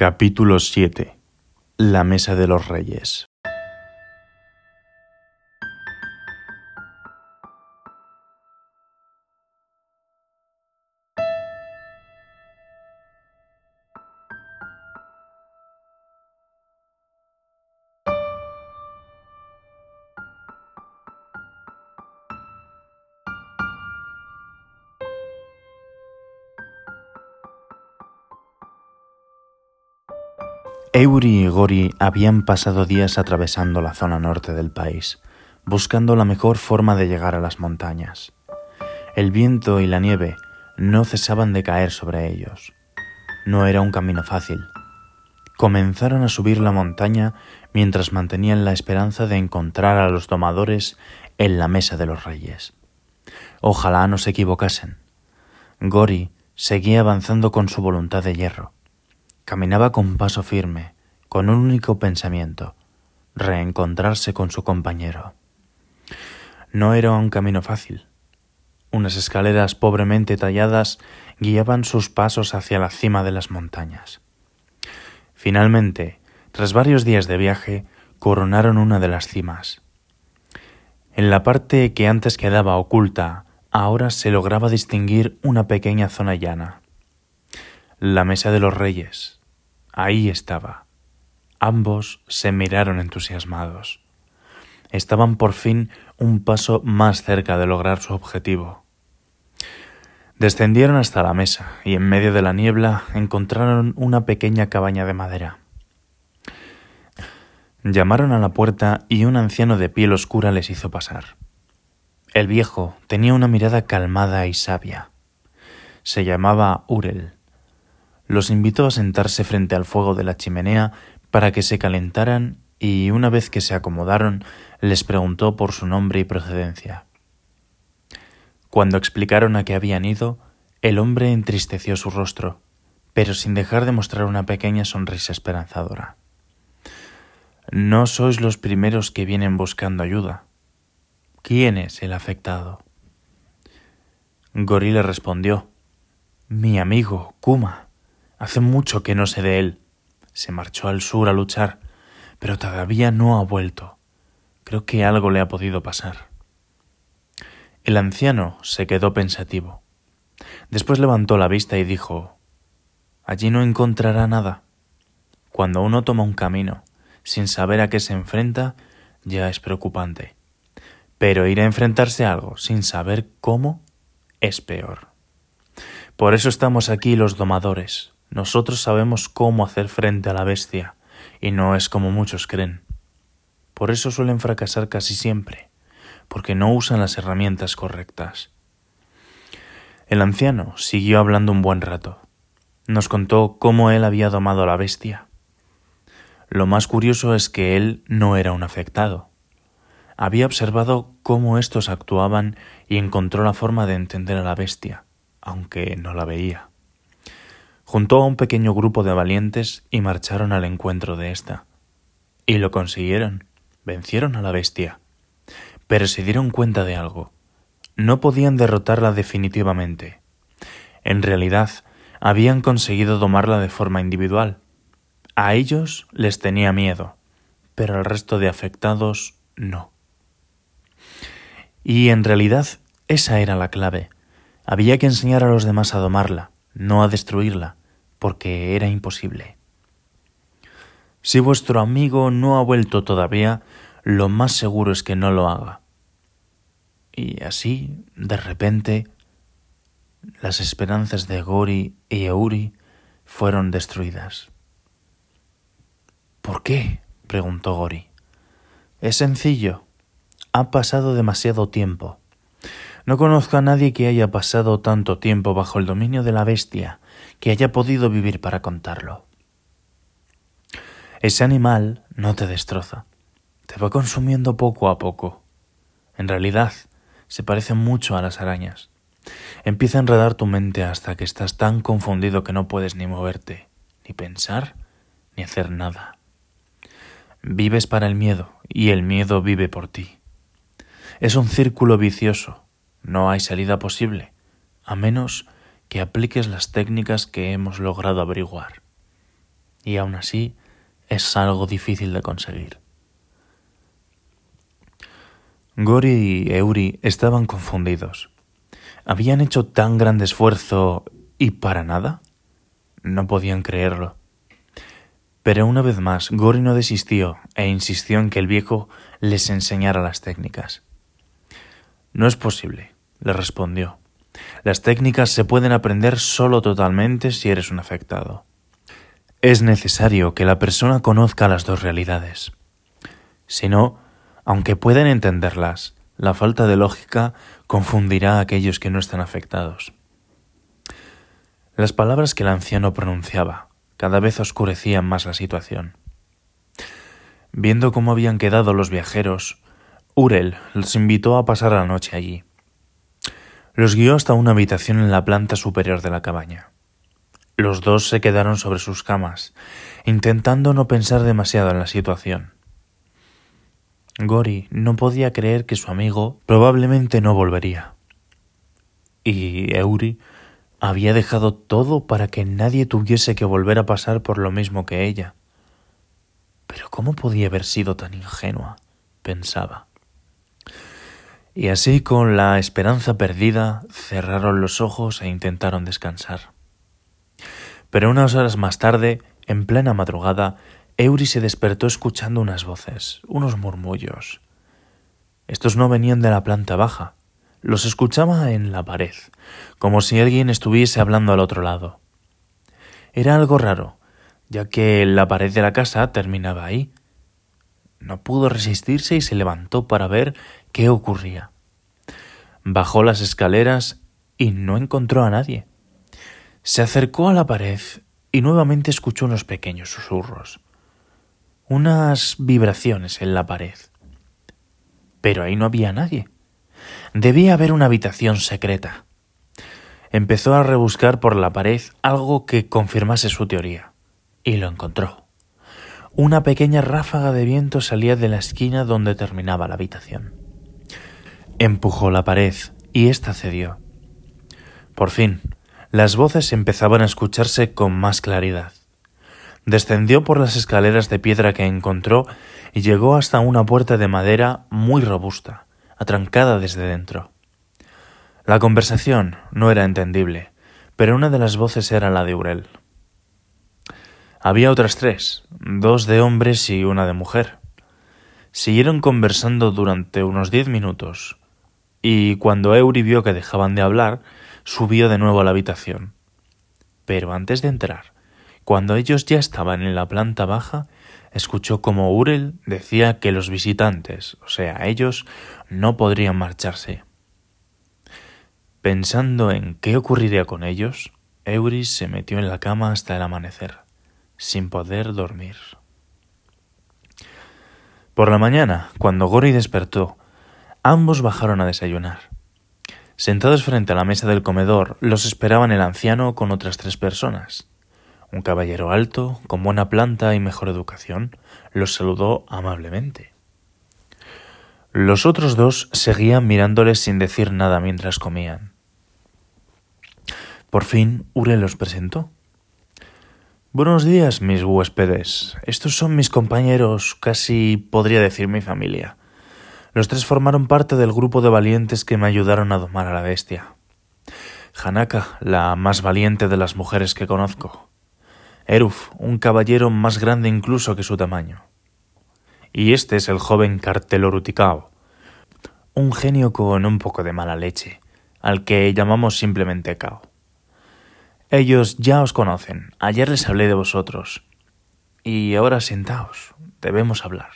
Capítulo 7 La Mesa de los Reyes Euri y Gori habían pasado días atravesando la zona norte del país, buscando la mejor forma de llegar a las montañas. El viento y la nieve no cesaban de caer sobre ellos. No era un camino fácil. Comenzaron a subir la montaña mientras mantenían la esperanza de encontrar a los domadores en la mesa de los reyes. Ojalá no se equivocasen. Gori seguía avanzando con su voluntad de hierro Caminaba con paso firme, con un único pensamiento, reencontrarse con su compañero. No era un camino fácil. Unas escaleras pobremente talladas guiaban sus pasos hacia la cima de las montañas. Finalmente, tras varios días de viaje, coronaron una de las cimas. En la parte que antes quedaba oculta, ahora se lograba distinguir una pequeña zona llana. La mesa de los reyes, Ahí estaba. Ambos se miraron entusiasmados. Estaban por fin un paso más cerca de lograr su objetivo. Descendieron hasta la mesa y en medio de la niebla encontraron una pequeña cabaña de madera. Llamaron a la puerta y un anciano de piel oscura les hizo pasar. El viejo tenía una mirada calmada y sabia. Se llamaba Urel los invitó a sentarse frente al fuego de la chimenea para que se calentaran y una vez que se acomodaron les preguntó por su nombre y procedencia. Cuando explicaron a qué habían ido, el hombre entristeció su rostro, pero sin dejar de mostrar una pequeña sonrisa esperanzadora. No sois los primeros que vienen buscando ayuda. ¿Quién es el afectado? Gorila respondió Mi amigo, Kuma. Hace mucho que no sé de él. Se marchó al sur a luchar, pero todavía no ha vuelto. Creo que algo le ha podido pasar. El anciano se quedó pensativo. Después levantó la vista y dijo Allí no encontrará nada. Cuando uno toma un camino sin saber a qué se enfrenta, ya es preocupante. Pero ir a enfrentarse a algo sin saber cómo es peor. Por eso estamos aquí los domadores, nosotros sabemos cómo hacer frente a la bestia, y no es como muchos creen. Por eso suelen fracasar casi siempre, porque no usan las herramientas correctas. El anciano siguió hablando un buen rato. Nos contó cómo él había domado a la bestia. Lo más curioso es que él no era un afectado. Había observado cómo éstos actuaban y encontró la forma de entender a la bestia, aunque no la veía. Juntó a un pequeño grupo de valientes y marcharon al encuentro de ésta. Y lo consiguieron. Vencieron a la bestia. Pero se dieron cuenta de algo. No podían derrotarla definitivamente. En realidad, habían conseguido domarla de forma individual. A ellos les tenía miedo, pero al resto de afectados no. Y en realidad esa era la clave. Había que enseñar a los demás a domarla, no a destruirla, porque era imposible. Si vuestro amigo no ha vuelto todavía, lo más seguro es que no lo haga. Y así, de repente, las esperanzas de Gori y Euri fueron destruidas. ¿Por qué? preguntó Gori. Es sencillo. Ha pasado demasiado tiempo. No conozco a nadie que haya pasado tanto tiempo bajo el dominio de la bestia que haya podido vivir para contarlo. Ese animal no te destroza, te va consumiendo poco a poco. En realidad, se parece mucho a las arañas. Empieza a enredar tu mente hasta que estás tan confundido que no puedes ni moverte, ni pensar, ni hacer nada. Vives para el miedo y el miedo vive por ti. Es un círculo vicioso, no hay salida posible, a menos que apliques las técnicas que hemos logrado averiguar. y aún así es algo difícil de conseguir. Gori y Euri estaban confundidos. ¿Habían hecho tan grande esfuerzo y para nada? No podían creerlo. Pero una vez más, Gori no desistió e insistió en que el viejo les enseñara las técnicas. No es posible, le respondió. Las técnicas se pueden aprender solo totalmente si eres un afectado. Es necesario que la persona conozca las dos realidades. Si no, aunque puedan entenderlas, la falta de lógica confundirá a aquellos que no están afectados. Las palabras que el anciano pronunciaba cada vez oscurecían más la situación. Viendo cómo habían quedado los viajeros, Urel los invitó a pasar la noche allí. Los guió hasta una habitación en la planta superior de la cabaña. Los dos se quedaron sobre sus camas, intentando no pensar demasiado en la situación. Gori no podía creer que su amigo probablemente no volvería. Y Euri había dejado todo para que nadie tuviese que volver a pasar por lo mismo que ella. Pero ¿cómo podía haber sido tan ingenua? pensaba. Y así, con la esperanza perdida, cerraron los ojos e intentaron descansar. Pero unas horas más tarde, en plena madrugada, Euri se despertó escuchando unas voces, unos murmullos. Estos no venían de la planta baja, los escuchaba en la pared, como si alguien estuviese hablando al otro lado. Era algo raro, ya que la pared de la casa terminaba ahí. No pudo resistirse y se levantó para ver qué ocurría. Bajó las escaleras y no encontró a nadie. Se acercó a la pared y nuevamente escuchó unos pequeños susurros, unas vibraciones en la pared. Pero ahí no había nadie. Debía haber una habitación secreta. Empezó a rebuscar por la pared algo que confirmase su teoría, y lo encontró. Una pequeña ráfaga de viento salía de la esquina donde terminaba la habitación. Empujó la pared, y ésta cedió. Por fin, las voces empezaban a escucharse con más claridad. Descendió por las escaleras de piedra que encontró y llegó hasta una puerta de madera muy robusta, atrancada desde dentro. La conversación no era entendible, pero una de las voces era la de Urel. Había otras tres, dos de hombres y una de mujer. Siguieron conversando durante unos diez minutos, y cuando Euri vio que dejaban de hablar, subió de nuevo a la habitación. Pero antes de entrar, cuando ellos ya estaban en la planta baja, escuchó como Urel decía que los visitantes, o sea, ellos, no podrían marcharse. Pensando en qué ocurriría con ellos, Euris se metió en la cama hasta el amanecer, sin poder dormir. Por la mañana, cuando Gori despertó, ambos bajaron a desayunar. Sentados frente a la mesa del comedor, los esperaban el anciano con otras tres personas. Un caballero alto, con buena planta y mejor educación, los saludó amablemente. Los otros dos seguían mirándoles sin decir nada mientras comían. Por fin, Ure los presentó. Buenos días, mis huéspedes. Estos son mis compañeros, casi podría decir mi familia. Los tres formaron parte del grupo de valientes que me ayudaron a domar a la bestia. Hanaka, la más valiente de las mujeres que conozco. Eruf, un caballero más grande incluso que su tamaño. Y este es el joven Carteloruticao, un genio con un poco de mala leche, al que llamamos simplemente Cao. Ellos ya os conocen, ayer les hablé de vosotros. Y ahora sentaos, debemos hablar.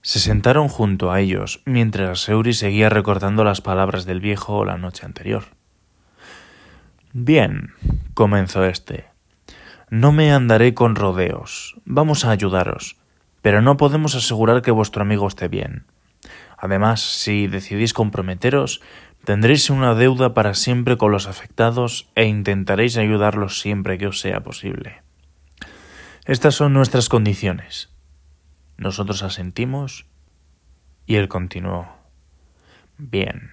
Se sentaron junto a ellos mientras Euri seguía recordando las palabras del viejo la noche anterior. Bien, comenzó este. No me andaré con rodeos. Vamos a ayudaros. Pero no podemos asegurar que vuestro amigo esté bien. Además, si decidís comprometeros, tendréis una deuda para siempre con los afectados e intentaréis ayudarlos siempre que os sea posible. Estas son nuestras condiciones. Nosotros asentimos y él continuó. Bien.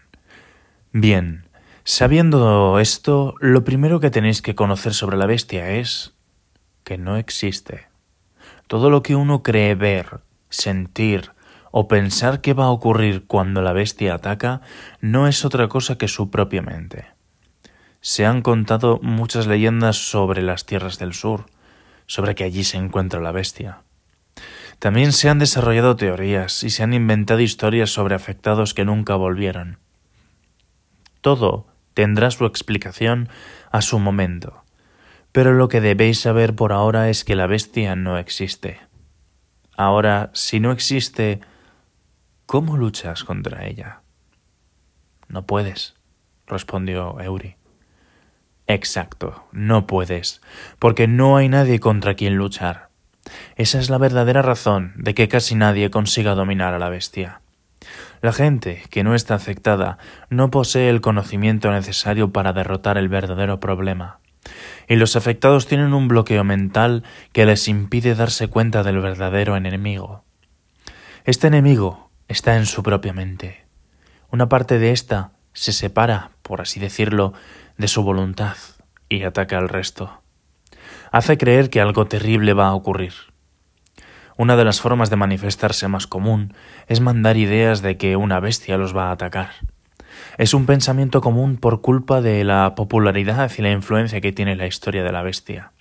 Bien. Sabiendo esto, lo primero que tenéis que conocer sobre la bestia es que no existe. Todo lo que uno cree ver, sentir o pensar que va a ocurrir cuando la bestia ataca no es otra cosa que su propia mente. Se han contado muchas leyendas sobre las tierras del sur, sobre que allí se encuentra la bestia. También se han desarrollado teorías y se han inventado historias sobre afectados que nunca volvieron. Todo tendrá su explicación a su momento, pero lo que debéis saber por ahora es que la bestia no existe. Ahora, si no existe, ¿cómo luchas contra ella? No puedes, respondió Eury. Exacto, no puedes, porque no hay nadie contra quien luchar. Esa es la verdadera razón de que casi nadie consiga dominar a la bestia. La gente que no está afectada no posee el conocimiento necesario para derrotar el verdadero problema, y los afectados tienen un bloqueo mental que les impide darse cuenta del verdadero enemigo. Este enemigo está en su propia mente. Una parte de ésta se separa, por así decirlo, de su voluntad y ataca al resto. Hace creer que algo terrible va a ocurrir. Una de las formas de manifestarse más común es mandar ideas de que una bestia los va a atacar. Es un pensamiento común por culpa de la popularidad y la influencia que tiene la historia de la bestia.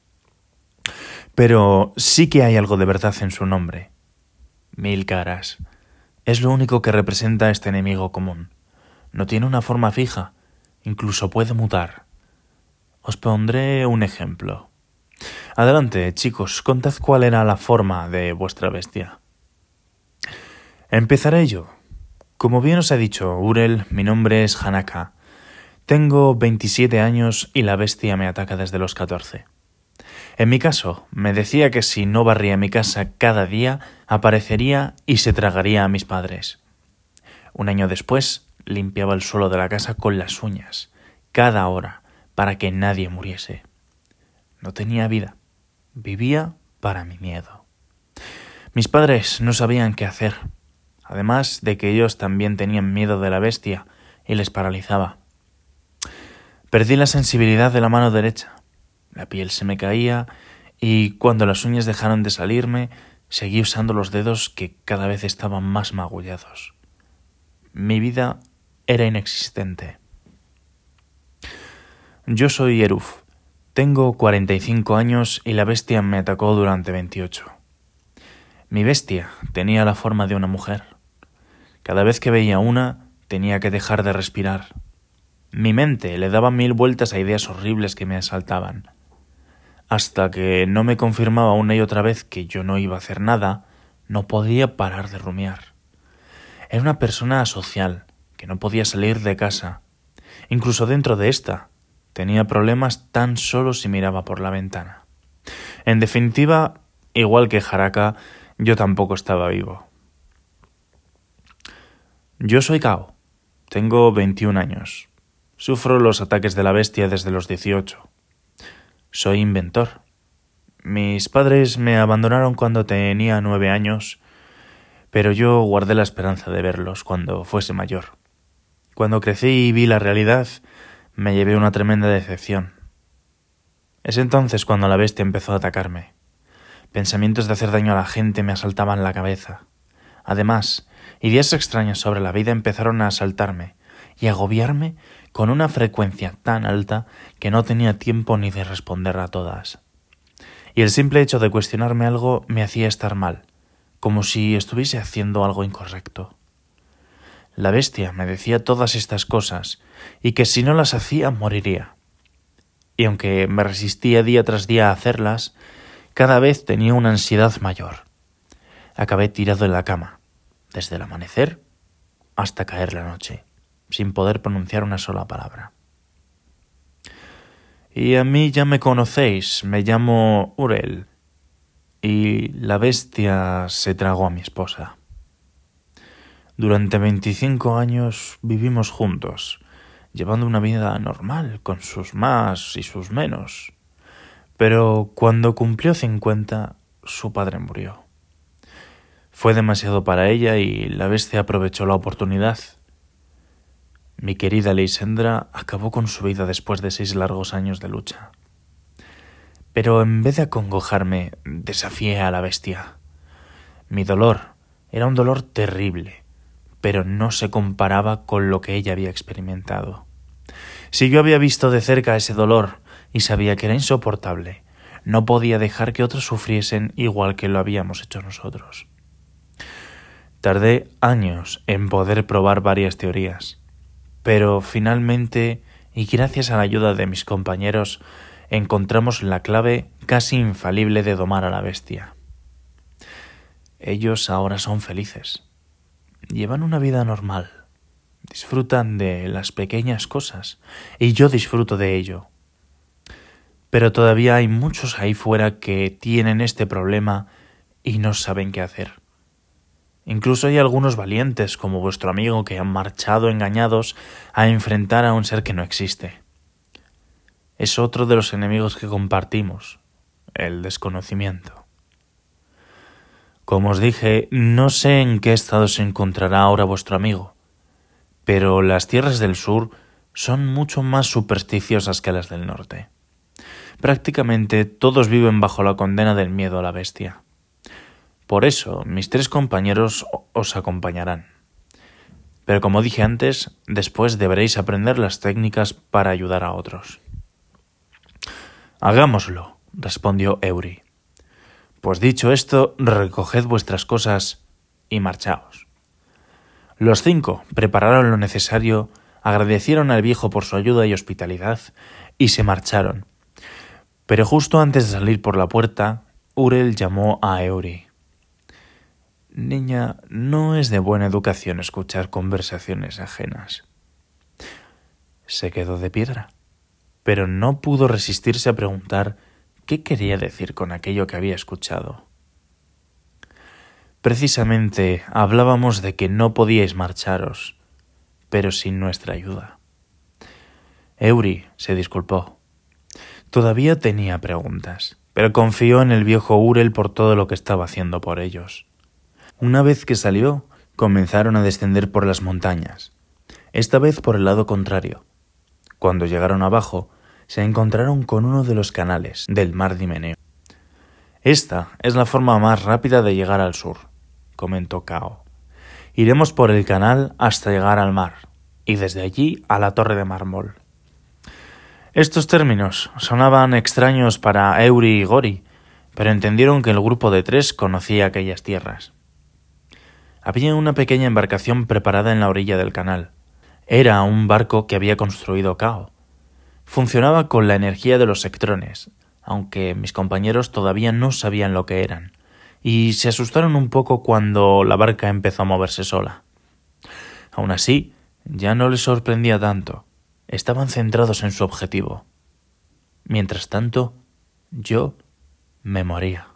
Pero sí que hay algo de verdad en su nombre. Mil caras. Es lo único que representa este enemigo común. No tiene una forma fija, incluso puede mutar. Os pondré un ejemplo. Adelante, chicos, contad cuál era la forma de vuestra bestia. Empezaré yo. Como bien os he dicho, Urel, mi nombre es Hanaka. Tengo 27 años y la bestia me ataca desde los 14. En mi caso, me decía que si no barría mi casa cada día, aparecería y se tragaría a mis padres. Un año después, limpiaba el suelo de la casa con las uñas, cada hora, para que nadie muriese. No tenía vida. Vivía para mi miedo. Mis padres no sabían qué hacer, además de que ellos también tenían miedo de la bestia y les paralizaba. Perdí la sensibilidad de la mano derecha, la piel se me caía y cuando las uñas dejaron de salirme, seguí usando los dedos que cada vez estaban más magullados. Mi vida era inexistente. Yo soy Eruf, tengo 45 años y la bestia me atacó durante 28. Mi bestia tenía la forma de una mujer. Cada vez que veía una, tenía que dejar de respirar. Mi mente le daba mil vueltas a ideas horribles que me asaltaban. Hasta que no me confirmaba una y otra vez que yo no iba a hacer nada, no podía parar de rumiar. Era una persona asocial, que no podía salir de casa. Incluso dentro de esta, Tenía problemas tan solo si miraba por la ventana. En definitiva, igual que Jaraka, yo tampoco estaba vivo. Yo soy Kao. Tengo 21 años. Sufro los ataques de la bestia desde los 18. Soy inventor. Mis padres me abandonaron cuando tenía nueve años, pero yo guardé la esperanza de verlos cuando fuese mayor. Cuando crecí y vi la realidad, me llevé una tremenda decepción. Es entonces cuando la bestia empezó a atacarme. Pensamientos de hacer daño a la gente me asaltaban la cabeza. Además, ideas extrañas sobre la vida empezaron a asaltarme y agobiarme con una frecuencia tan alta que no tenía tiempo ni de responder a todas. Y el simple hecho de cuestionarme algo me hacía estar mal, como si estuviese haciendo algo incorrecto. La bestia me decía todas estas cosas y que si no las hacía moriría. Y aunque me resistía día tras día a hacerlas, cada vez tenía una ansiedad mayor. Acabé tirado en la cama, desde el amanecer hasta caer la noche, sin poder pronunciar una sola palabra. Y a mí ya me conocéis, me llamo Urel, y la bestia se tragó a mi esposa. Durante veinticinco años vivimos juntos, llevando una vida normal, con sus más y sus menos. Pero cuando cumplió cincuenta, su padre murió. Fue demasiado para ella y la bestia aprovechó la oportunidad. Mi querida Leisendra acabó con su vida después de seis largos años de lucha. Pero en vez de acongojarme, desafié a la bestia. Mi dolor era un dolor terrible, pero no se comparaba con lo que ella había experimentado. Si yo había visto de cerca ese dolor y sabía que era insoportable, no podía dejar que otros sufriesen igual que lo habíamos hecho nosotros. Tardé años en poder probar varias teorías, pero finalmente, y gracias a la ayuda de mis compañeros, encontramos la clave casi infalible de domar a la bestia. Ellos ahora son felices. Llevan una vida normal. Disfrutan de las pequeñas cosas, y yo disfruto de ello. Pero todavía hay muchos ahí fuera que tienen este problema y no saben qué hacer. Incluso hay algunos valientes, como vuestro amigo, que han marchado engañados a enfrentar a un ser que no existe. Es otro de los enemigos que compartimos, el desconocimiento. Como os dije, no sé en qué estado se encontrará ahora vuestro amigo, pero las tierras del sur son mucho más supersticiosas que las del norte. Prácticamente todos viven bajo la condena del miedo a la bestia. Por eso, mis tres compañeros os acompañarán. Pero como dije antes, después deberéis aprender las técnicas para ayudar a otros. Hagámoslo, respondió Eury. Pues dicho esto, recoged vuestras cosas y marchaos. Los cinco prepararon lo necesario, agradecieron al viejo por su ayuda y hospitalidad, y se marcharon, pero justo antes de salir por la puerta, Urel llamó a Eury. Niña, no es de buena educación escuchar conversaciones ajenas. Se quedó de piedra, pero no pudo resistirse a preguntar qué quería decir con aquello que había escuchado. Precisamente hablábamos de que no podíais marcharos, pero sin nuestra ayuda. Eury se disculpó. Todavía tenía preguntas, pero confió en el viejo Urel por todo lo que estaba haciendo por ellos. Una vez que salió, comenzaron a descender por las montañas, esta vez por el lado contrario. Cuando llegaron abajo, se encontraron con uno de los canales del mar Dimeneo. Esta es la forma más rápida de llegar al sur, comentó Cao. Iremos por el canal hasta llegar al mar, y desde allí a la torre de mármol. Estos términos sonaban extraños para Eury y Gori, pero entendieron que el grupo de tres conocía aquellas tierras. Había una pequeña embarcación preparada en la orilla del canal. Era un barco que había construido Kao. Funcionaba con la energía de los sectrones, aunque mis compañeros todavía no sabían lo que eran, y se asustaron un poco cuando la barca empezó a moverse sola. Aun así, ya no les sorprendía tanto estaban centrados en su objetivo. Mientras tanto, yo me moría.